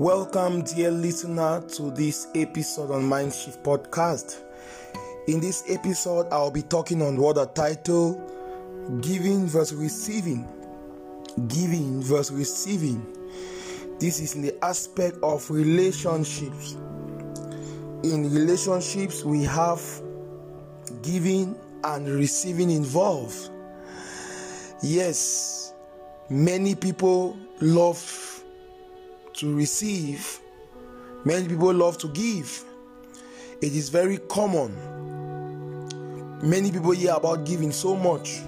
Welcome, dear listener, to this episode on Mindshift Podcast. In this episode, I'll be talking on what a title Giving versus Receiving. Giving versus Receiving. This is in the aspect of relationships. In relationships, we have giving and receiving involved. Yes, many people love to receive, many people love to give. It is very common. Many people hear about giving so much.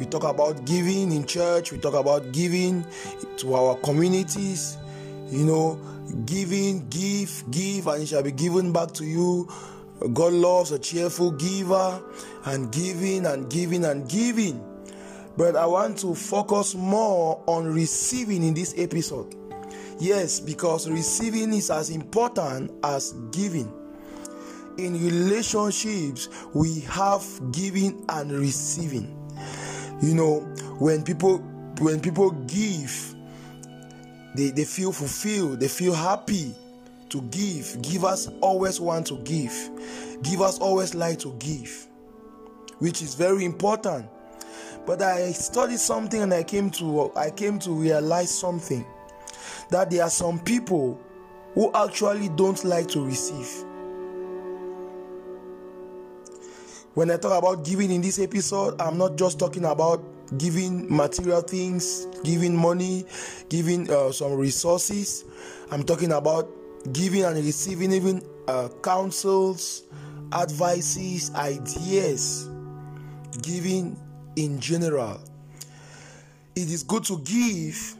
We talk about giving in church, we talk about giving to our communities, you know, giving, give, give, and it shall be given back to you. God loves a cheerful giver, and giving and giving and giving. But I want to focus more on receiving in this episode. Yes, because receiving is as important as giving. In relationships, we have giving and receiving. You know, when people when people give, they, they feel fulfilled, they feel happy to give. Givers always want to give. Givers always like to give, which is very important. But I studied something and I came to I came to realize something that there are some people who actually don't like to receive. When I talk about giving in this episode, I'm not just talking about giving material things, giving money, giving uh, some resources. I'm talking about giving and receiving even uh, counsels, advices, ideas, giving in general. It is good to give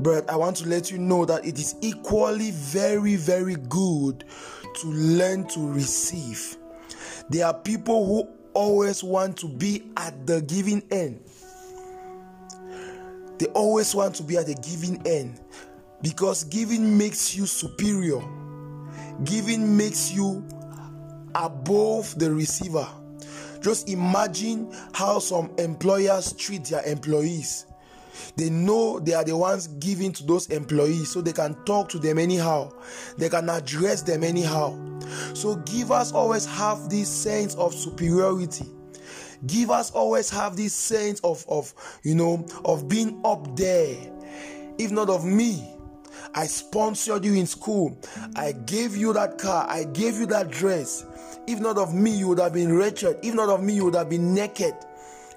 but I want to let you know that it is equally very, very good to learn to receive. There are people who always want to be at the giving end. They always want to be at the giving end because giving makes you superior, giving makes you above the receiver. Just imagine how some employers treat their employees they know they are the ones giving to those employees so they can talk to them anyhow, they can address them anyhow. So, givers always have this sense of superiority. Givers always have this sense of, of you know, of being up there. If not of me, I sponsored you in school. I gave you that car. I gave you that dress. If not of me, you would have been wretched. If not of me, you would have been naked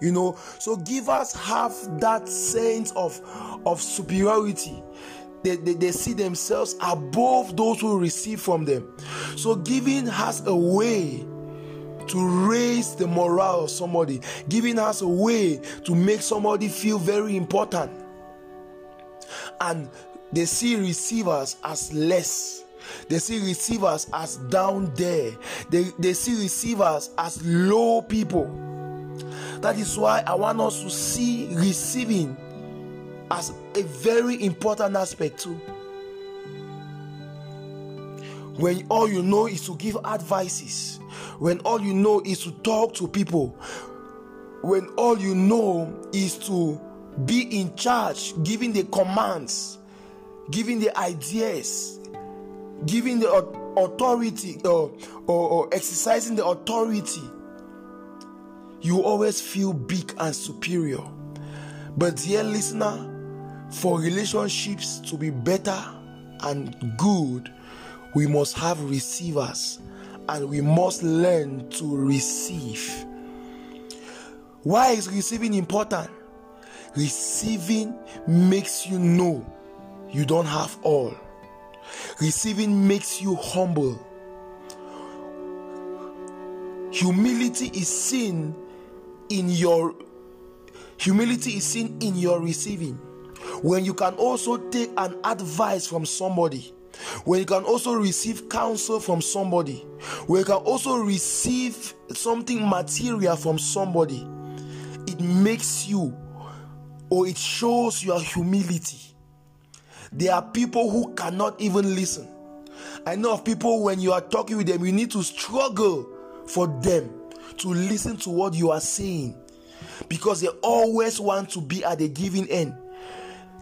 you know. So givers have that sense of of superiority. They, they, they see themselves above those who receive from them. So giving has a way to raise the morale of somebody. Giving has a way to make somebody feel very important. And they see receivers as less. They see receivers as down there. They, they see receivers as low people that is why I want us to see receiving as a very important aspect too. When all you know is to give advices, when all you know is to talk to people, when all you know is to be in charge, giving the commands, giving the ideas, giving the authority or, or, or exercising the authority you always feel big and superior. But, dear listener, for relationships to be better and good, we must have receivers and we must learn to receive. Why is receiving important? Receiving makes you know you don't have all. Receiving makes you humble. Humility is seen in your humility is seen in your receiving. When you can also take an advice from somebody when you can also receive counsel from somebody when you can also receive something material from somebody it makes you or it shows your humility. There are people who cannot even listen. I know of people when you are talking with them you need to struggle for them to listen to what you are saying because they always want to be at the giving end.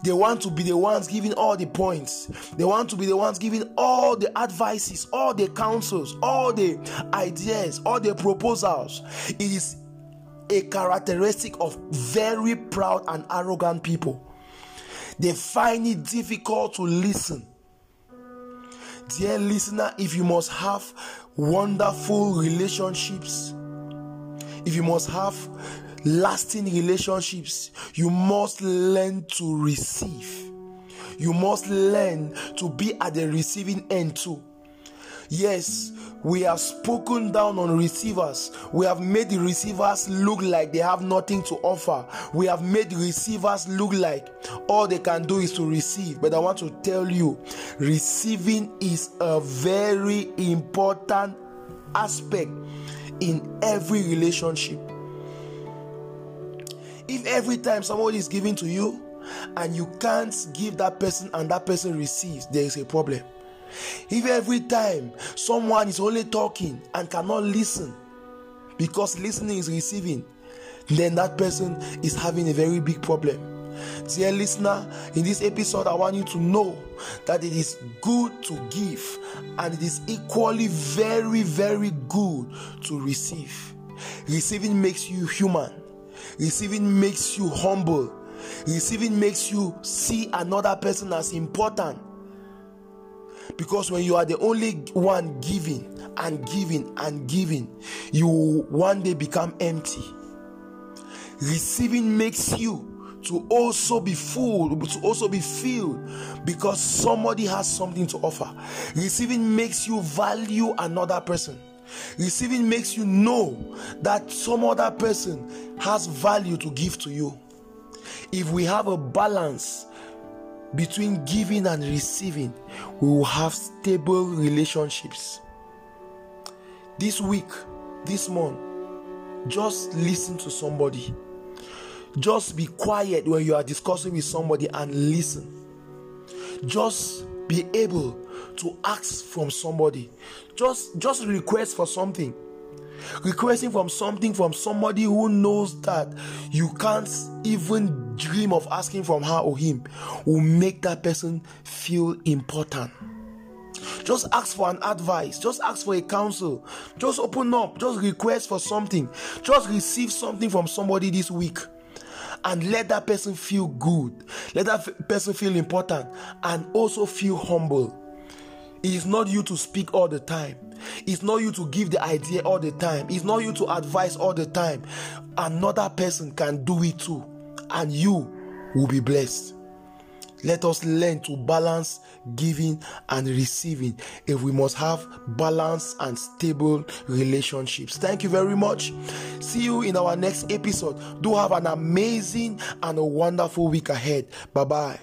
They want to be the ones giving all the points. They want to be the ones giving all the advices, all the counsels, all the ideas, all the proposals. It is a characteristic of very proud and arrogant people. They find it difficult to listen. Dear listener, if you must have wonderful relationships, if you must have lasting relationships, you must learn to receive. You must learn to be at the receiving end too. Yes, we have spoken down on receivers. We have made the receivers look like they have nothing to offer. We have made receivers look like all they can do is to receive. But I want to tell you, receiving is a very important aspect in every relationship. If every time somebody is giving to you and you can't give that person and that person receives, there is a problem. If every time someone is only talking and cannot listen because listening is receiving, then that person is having a very big problem. Dear listener, in this episode, I want you to know that it is good to give and it is equally very, very good to receive. Receiving makes you human, receiving makes you humble, receiving makes you see another person as important. Because when you are the only one giving and giving and giving, you will one day become empty. Receiving makes you to also be full, to also be filled because somebody has something to offer. Receiving makes you value another person. Receiving makes you know that some other person has value to give to you. If we have a balance between giving and receiving, we will have stable relationships. This week, this month, just listen to somebody just be quiet when you are discussing with somebody and listen. Just be able to ask from somebody. Just just request for something. Requesting from something from somebody who knows that you can't even dream of asking from her or him will make that person feel important. Just ask for an advice. Just ask for a counsel. Just open up. Just request for something. Just receive something from somebody this week and let that person feel good. Let that person feel important and also feel humble. It is not you to speak all the time. It's not you to give the idea all the time. It's not you to advise all the time. Another person can do it too, and you will be blessed. Let us learn to balance giving and receiving if we must have balanced and stable relationships. Thank you very much. See you in our next episode. Do have an amazing and a wonderful week ahead. Bye bye.